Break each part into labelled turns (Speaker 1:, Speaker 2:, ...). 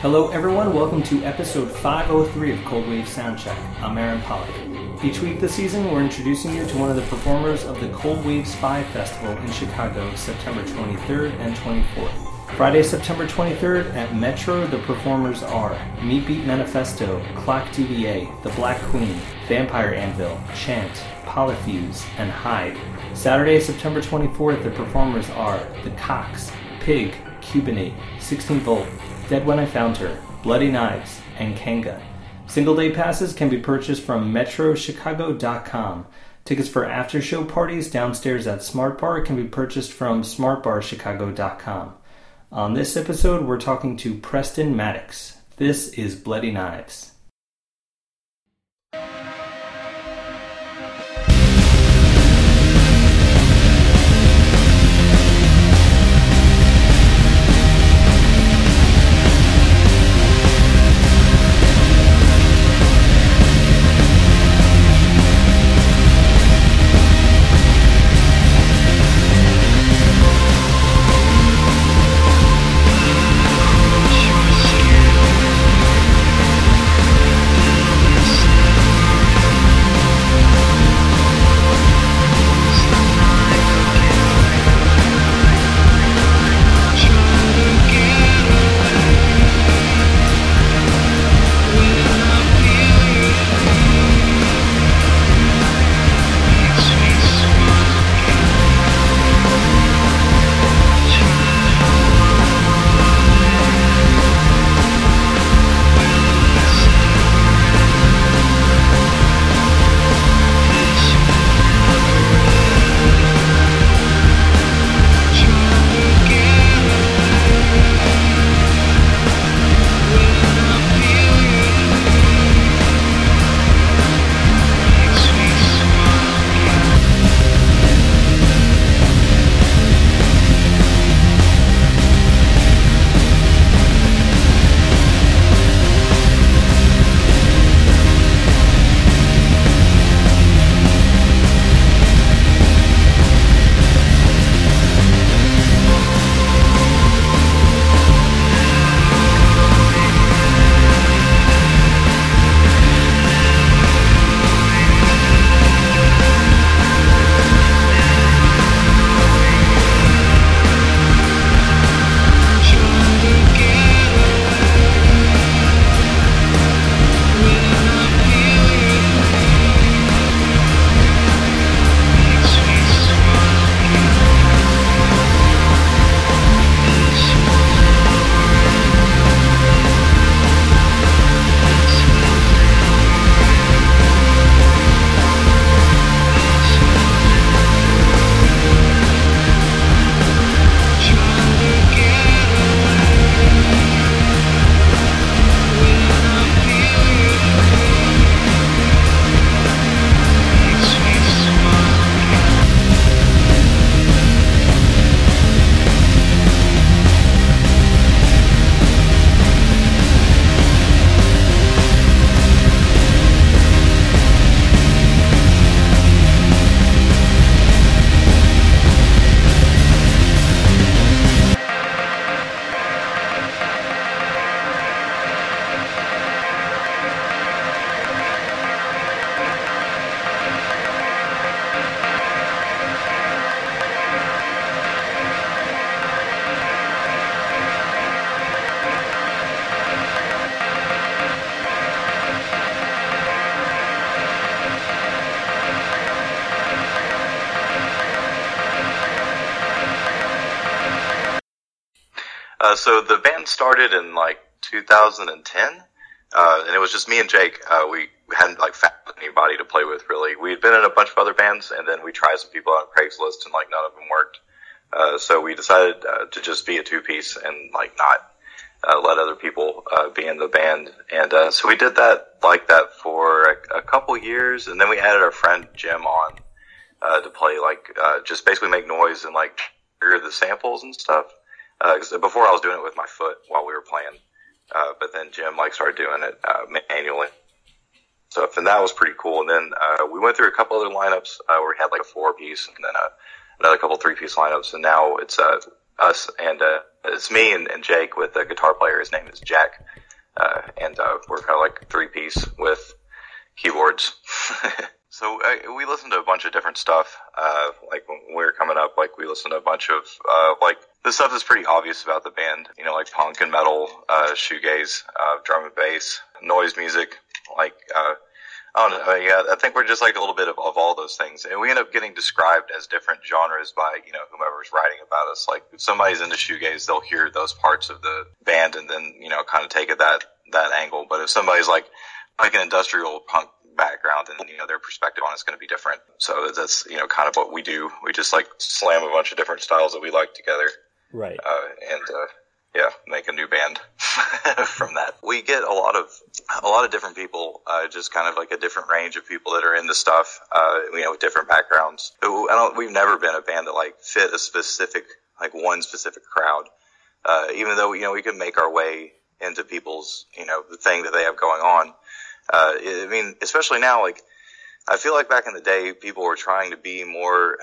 Speaker 1: Hello, everyone. Welcome to episode 503 of Cold Wave Soundcheck. I'm Aaron Pollock. Each week this season, we're introducing you to one of the performers of the Cold Waves V Festival in Chicago, September 23rd and 24th. Friday, September 23rd at Metro, the performers are Meat Beat Manifesto, Clock DVA, The Black Queen, Vampire Anvil, Chant, Polyfuse, and HIDE. Saturday, September 24th, the performers are The Cox, Pig, Cubanate, 16 Volt, Dead When I Found Her, Bloody Knives, and Kanga. Single day passes can be purchased from metrochicago.com. Tickets for after show parties downstairs at Smart Bar can be purchased from smartbarchicago.com. On this episode, we're talking to Preston Maddox. This is Bloody Knives.
Speaker 2: Uh, so the band started in like 2010, uh, and it was just me and Jake. Uh, we hadn't like found anybody to play with really. We had been in a bunch of other bands, and then we tried some people on Craigslist, and like none of them worked. Uh, so we decided uh, to just be a two piece and like not uh, let other people uh, be in the band. And uh, so we did that like that for a, a couple years, and then we added our friend Jim on uh, to play like uh, just basically make noise and like hear the samples and stuff. Because before I was doing it with my foot while we were playing, uh, but then Jim like started doing it uh, manually. Stuff and that was pretty cool. And then uh, we went through a couple other lineups uh, where we had like a four piece and then a, another couple three piece lineups, and now it's uh, us and uh, it's me and, and Jake with a guitar player. His name is Jack, uh, and uh, we're kind of like three piece with keyboards. so uh, we listened to a bunch of different stuff. Uh, like when we were coming up, like we listened to a bunch of uh, like the stuff that's pretty obvious about the band. You know, like punk and metal, uh, shoegaze, uh, drum and bass, noise music, like. Uh, I don't know. Yeah, I think we're just like a little bit of, of all those things, and we end up getting described as different genres by you know whomever's writing about us. Like if somebody's into shoegaze, they'll hear those parts of the band and then you know kind of take it that that angle. But if somebody's like like an industrial punk background, and you know their perspective on it's going to be different. So that's you know kind of what we do. We just like slam a bunch of different styles that we like together,
Speaker 1: Right.
Speaker 2: uh, and uh, yeah, make a new band from that. We get a lot of a lot of different people, uh, just kind of like a different range of people that are into stuff, uh, you know, with different backgrounds. We've never been a band that like fit a specific like one specific crowd. Uh, even though you know we can make our way into people's you know the thing that they have going on. Uh, I mean, especially now, like I feel like back in the day, people were trying to be more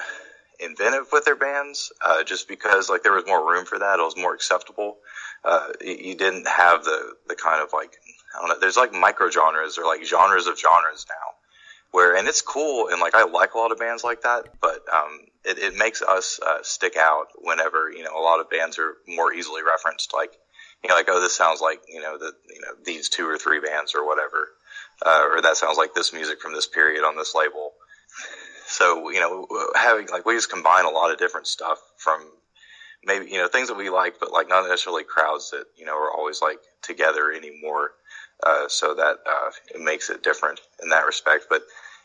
Speaker 2: inventive with their bands, uh, just because like there was more room for that. It was more acceptable. Uh, you, didn't have the, the kind of like, I don't know, there's like micro genres or like genres of genres now where, and it's cool. And like, I like a lot of bands like that, but, um, it, it makes us, uh, stick out whenever, you know, a lot of bands are more easily referenced. Like, you know, like, oh, this sounds like, you know, the, you know, these two or three bands or whatever. Uh, or that sounds like this music from this period on this label. So, you know, having like we just combine a lot of different stuff from maybe, you know, things that we like, but like not necessarily crowds that, you know, are always like together anymore. Uh, so that, uh, it makes it different in that respect. But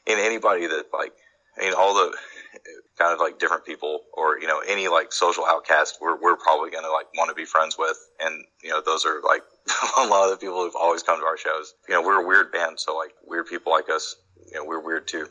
Speaker 2: in anybody that like, I mean, all the kind of like different people or, you know, any like social outcast, we're, we're probably to like want to be friends with. And, you know, those are like a lot of the people who've always come to our shows. You know, we're a weird band. So like weird people like us, you know, we're weird too.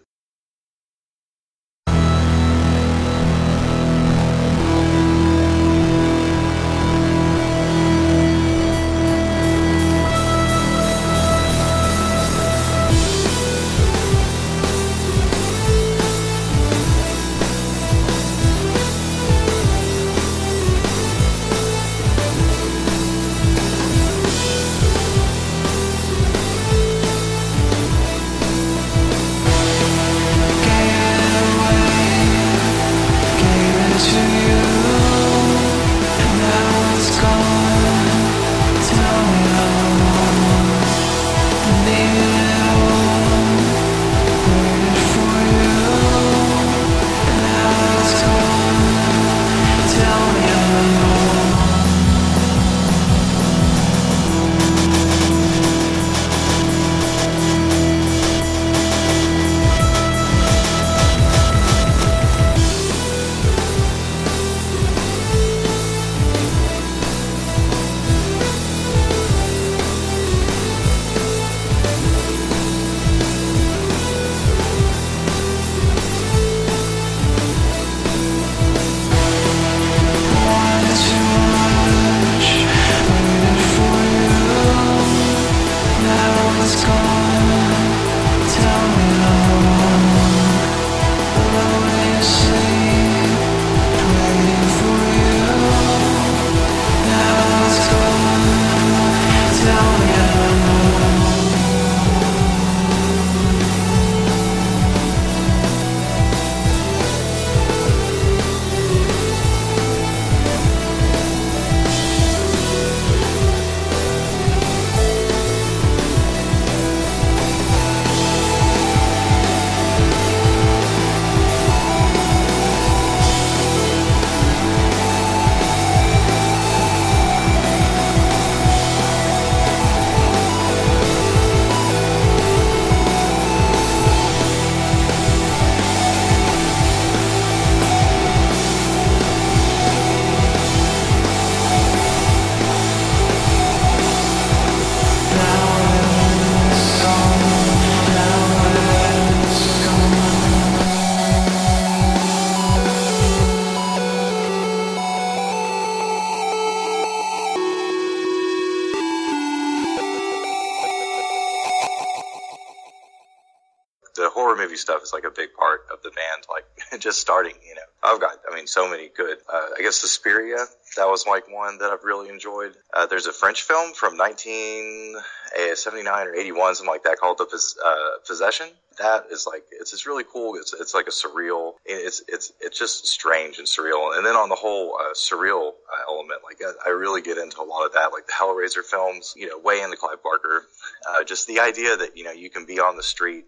Speaker 2: Just starting, you know, I've got, I mean, so many good. Uh, I guess Suspiria, that was like one that I've really enjoyed. Uh, there's a French film from 1979 or 81, something like that, called The Pos- uh, Possession. That is like, it's just really cool. It's, it's like a surreal, it's, it's, it's just strange and surreal. And then on the whole uh, surreal uh, element, like I, I really get into a lot of that, like the Hellraiser films, you know, way into Clive Barker. Uh, just the idea that, you know, you can be on the street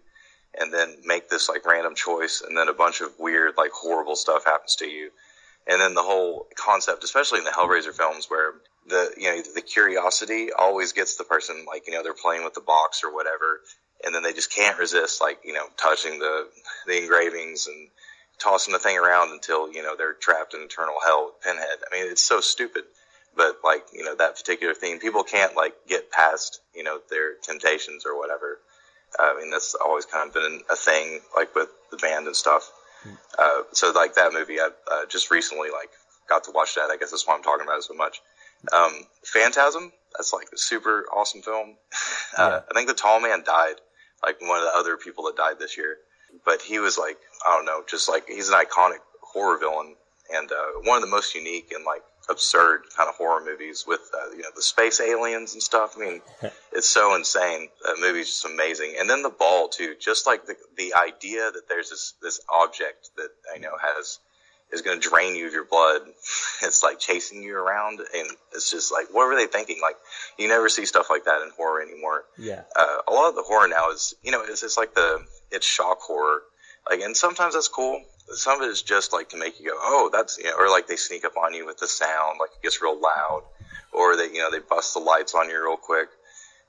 Speaker 2: and then make this like random choice and then a bunch of weird like horrible stuff happens to you. And then the whole concept especially in the hellraiser films where the you know the curiosity always gets the person like you know they're playing with the box or whatever and then they just can't resist like you know touching the the engravings and tossing the thing around until you know they're trapped in eternal hell with pinhead. I mean it's so stupid but like you know that particular theme people can't like get past you know their temptations or whatever I mean, that's always kind of been a thing, like with the band and stuff. Uh, so like that movie, I uh, just recently like got to watch that. I guess that's why I'm talking about it so much. Um, Phantasm, that's like a super awesome film. Uh, I think the tall man died, like one of the other people that died this year, but he was like, I don't know, just like he's an iconic horror villain and uh, one of the most unique and like absurd kind of horror movies with uh, you know the space aliens and stuff. I mean, it's so insane. That movie's just amazing. And then the ball too, just like the the idea that there's this this object that I know has is going to drain you of your blood. It's like chasing you around, and it's just like what were they thinking? Like you never see stuff like that in horror anymore.
Speaker 1: Yeah.
Speaker 2: Uh, a lot of the horror now is you know it's it's like the it's shock horror. Like, and sometimes that's cool some of it is just like to make you go, oh, that's, you know, or like they sneak up on you with the sound, like it gets real loud, or they, you know, they bust the lights on you real quick.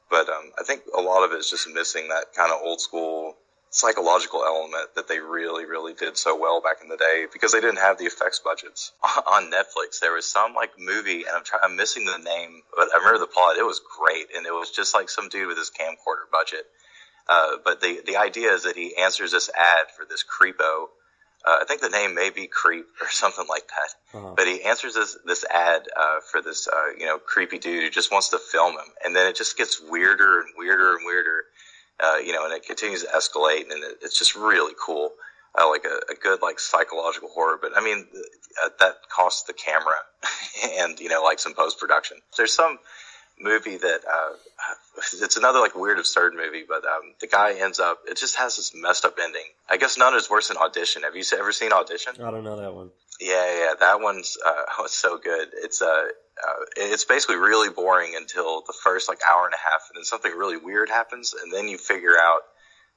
Speaker 2: But um, I think a lot of it is just missing that kind of old school psychological element that they really, really did so well back in the day because they didn't have the effects budgets. On Netflix, there was some like movie, and I'm trying, I'm missing the name, but I remember the plot. It was great, and it was just like some dude with his camcorder budget. Uh, but the the idea is that he answers this ad for this creepo uh, I think the name may be Creep or something like that. Uh-huh. But he answers this this ad uh, for this uh, you know creepy dude who just wants to film him, and then it just gets weirder and weirder and weirder. Uh, you know, and it continues to escalate, and it, it's just really cool. Uh, like a, a good like psychological horror, but I mean uh, that costs the camera and you know like some post production. There's some movie that uh, it's another like weird absurd movie, but um, the guy ends up it just has this messed up ending. I guess none is worse than Audition. Have you ever seen Audition?
Speaker 1: I don't know that one.
Speaker 2: Yeah, yeah, that one's uh, was so good. It's uh, uh, it's basically really boring until the first like hour and a half, and then something really weird happens, and then you figure out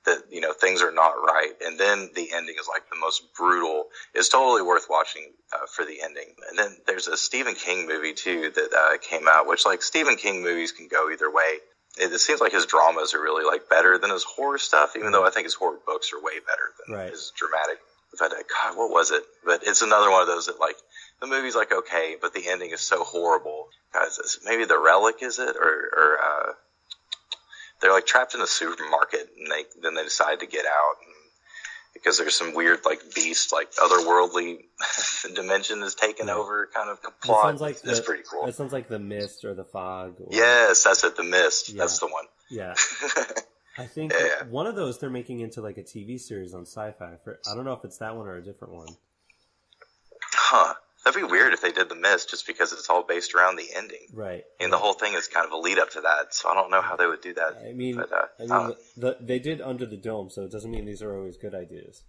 Speaker 2: that you know things are not right, and then the ending is like the most brutal. It's totally worth watching uh, for the ending. And then there's a Stephen King movie too that uh, came out, which like Stephen King movies can go either way. It, it, seems like his dramas are really like better than his horror stuff, even though I think his horror books are way better than
Speaker 1: right.
Speaker 2: his dramatic. But uh, God, what was it? But it's another one of those that like the movie's like okay, but the ending is so horrible. Guys, maybe the relic is it, or or uh, they're like trapped in a supermarket and they then they decide to get out and, because there's some weird like beast like otherworldly dimension is taken over kind of plot. It sounds like it's
Speaker 1: the,
Speaker 2: pretty cool.
Speaker 1: It sounds like the mist or the fog. Or...
Speaker 2: Yes, that's it. The mist. Yeah. That's the one.
Speaker 1: Yeah. I think yeah. one of those they're making into like a TV series on Sci-Fi. For, I don't know if it's that one or a different one.
Speaker 2: Huh. That'd be weird if they did the mist just because it's all based around the ending.
Speaker 1: Right.
Speaker 2: And the whole thing is kind of a lead up to that. So I don't know how they would do that.
Speaker 1: I mean, but, uh, I mean, uh, the, they did Under the Dome, so it doesn't mean these are always good ideas.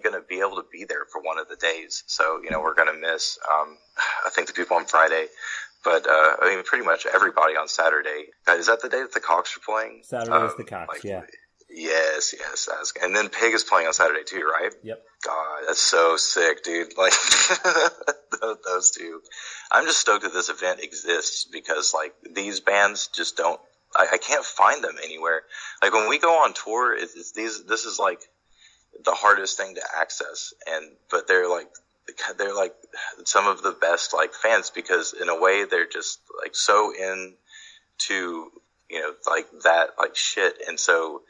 Speaker 2: Going to be able to be there for one of the days, so you know we're going to miss. Um, I think the people on Friday, but uh, I mean pretty much everybody on Saturday. Uh, is that the day that the Cocks are playing?
Speaker 1: Saturday um, is the Cocks, like, yeah.
Speaker 2: Yes, yes, and then Pig is playing on Saturday too, right?
Speaker 1: Yep.
Speaker 2: God, that's so sick, dude. Like those two. I'm just stoked that this event exists because like these bands just don't. I, I can't find them anywhere. Like when we go on tour, it's, it's these. This is like the hardest thing to access, and but they're like they're like some of the best like fans because in a way they're just like so in to you know like that like shit. And so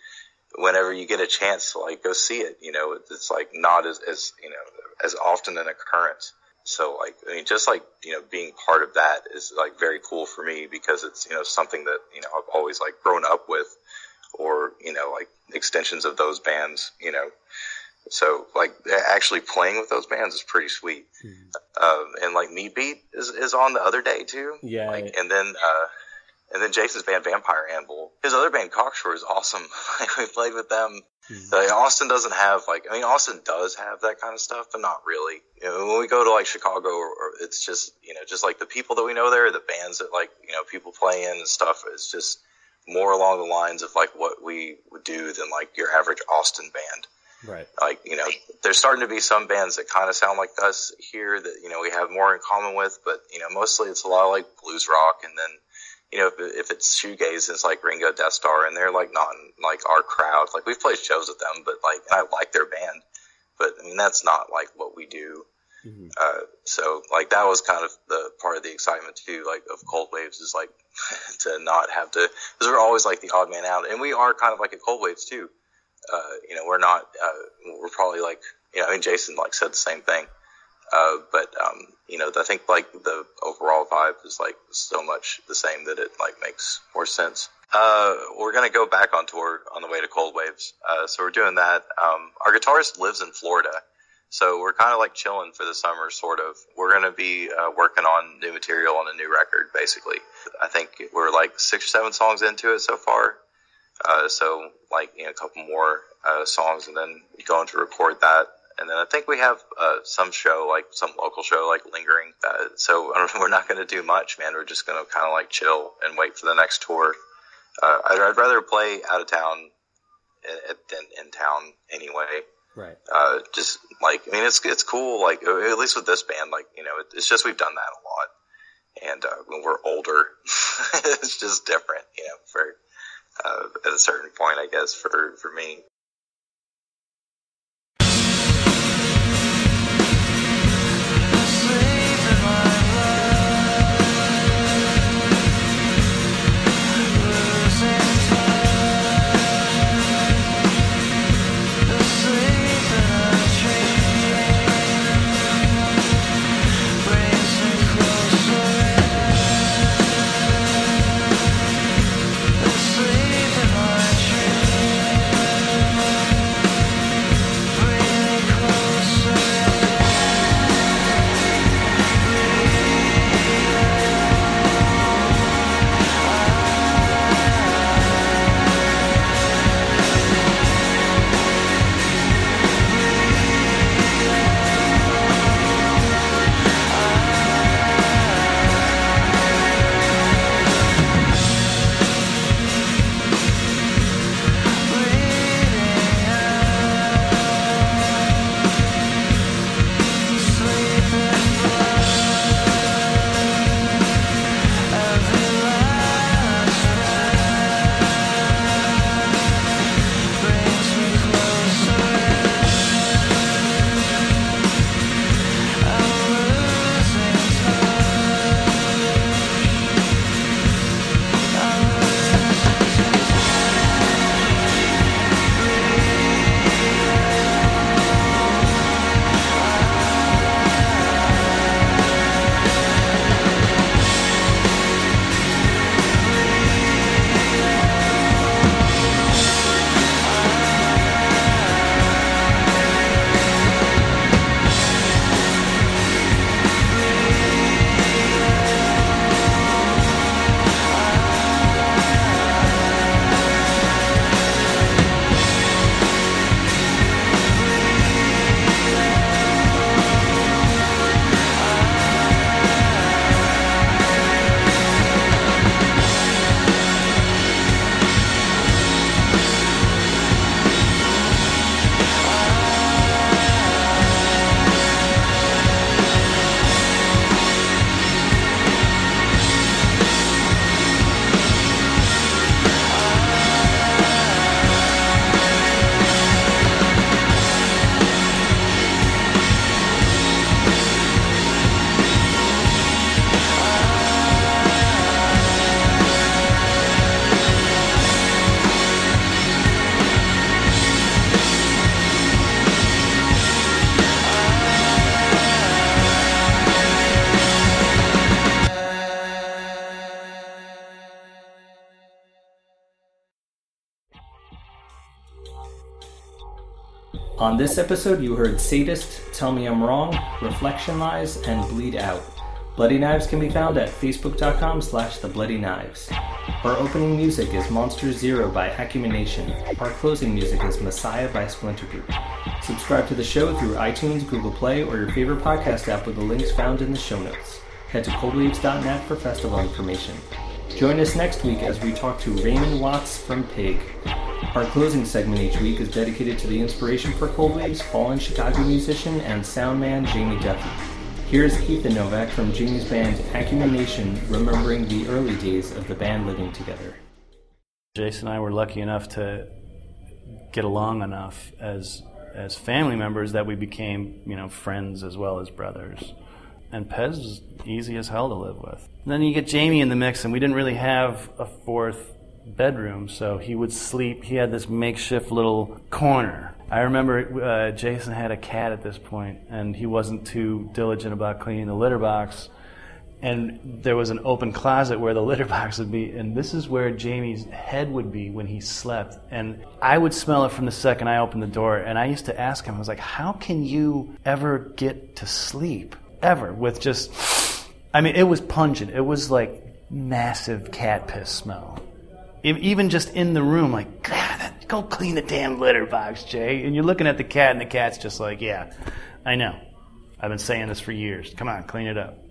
Speaker 2: whenever you get a chance to like go see it, you know, it's like not as, as, you know, as often an occurrence. So like, I mean, just like, you know, being part of that is like very cool for me because it's, you know, something that, you know, I've always like grown up with or, you know, like extensions of those bands, you know. So like actually playing with those bands is pretty sweet. Mm-hmm. Um, and like Meat Beat is, is on the other day too.
Speaker 1: Yeah.
Speaker 2: Like, and then, uh, and then Jason's band, Vampire Anvil. His other band, Cocksure, is awesome. we played with them. Mm-hmm. Like, Austin doesn't have like, I mean, Austin does have that kind of stuff, but not really. You know, when we go to like Chicago, or, or it's just, you know, just like the people that we know there, the bands that like, you know, people play in and stuff. It's just more along the lines of like what we would do than like your average Austin band.
Speaker 1: Right.
Speaker 2: Like, you know, there's starting to be some bands that kind of sound like us here that, you know, we have more in common with, but, you know, mostly it's a lot of like blues rock and then, you know, if, if it's shoegaze, it's like Ringo Deathstarr, and they're like not in, like our crowd. Like we've played shows with them, but like I like their band, but I mean that's not like what we do. Mm-hmm. Uh, so like that was kind of the part of the excitement too, like of Cold Waves is like to not have to, because we're always like the odd man out, and we are kind of like a Cold Waves too. Uh, you know, we're not, uh, we're probably like, you know, I mean, Jason like said the same thing. Uh, but um, you know, I think like the overall vibe is like so much the same that it like makes more sense. Uh, we're gonna go back on tour on the way to Cold Waves, uh, so we're doing that. Um, our guitarist lives in Florida, so we're kind of like chilling for the summer, sort of. We're gonna be uh, working on new material on a new record, basically. I think we're like six or seven songs into it so far. Uh, so like you know, a couple more uh, songs, and then going to record that and then I think we have uh, some show, like some local show, like lingering. Uh, so we're not going to do much, man. We're just going to kind of like chill and wait for the next tour. Uh, I'd, I'd, rather play out of town than in town anyway.
Speaker 1: Right.
Speaker 2: Uh, just like I mean, it's it's cool. Like at least with this band, like you know, it, it's just we've done that a lot, and uh, when we're older, it's just different. You know, for uh, at a certain point, I guess for for me.
Speaker 1: On this episode, you heard Sadist, Tell Me I'm Wrong, Reflection Lies, and Bleed Out. Bloody Knives can be found at facebook.com slash the Bloody Knives. Our opening music is Monster Zero by Acumen Nation. Our closing music is Messiah by Splinter Group. Subscribe to the show through iTunes, Google Play, or your favorite podcast app with the links found in the show notes. Head to coldwaves.net for festival information. Join us next week as we talk to Raymond Watts from Pig. Our closing segment each week is dedicated to the inspiration for Cold Waves, fallen Chicago musician and sound man Jamie Duffy. Here's Ethan Novak from Jamie's band Acumen Nation remembering the early days of the band living together.
Speaker 3: Jason and I were lucky enough to get along enough as as family members that we became, you know, friends as well as brothers. And Pez was easy as hell to live with. And then you get Jamie in the mix, and we didn't really have a fourth bedroom, so he would sleep. He had this makeshift little corner. I remember uh, Jason had a cat at this point, and he wasn't too diligent about cleaning the litter box. And there was an open closet where the litter box would be, and this is where Jamie's head would be when he slept. And I would smell it from the second I opened the door. And I used to ask him, I was like, "How can you ever get to sleep ever with just?" I mean, it was pungent. It was like massive cat piss smell even just in the room, like, God, go clean the damn litter box, Jay. And you're looking at the cat, and the cat's just like, yeah, I know. I've been saying this for years. Come on, clean it up.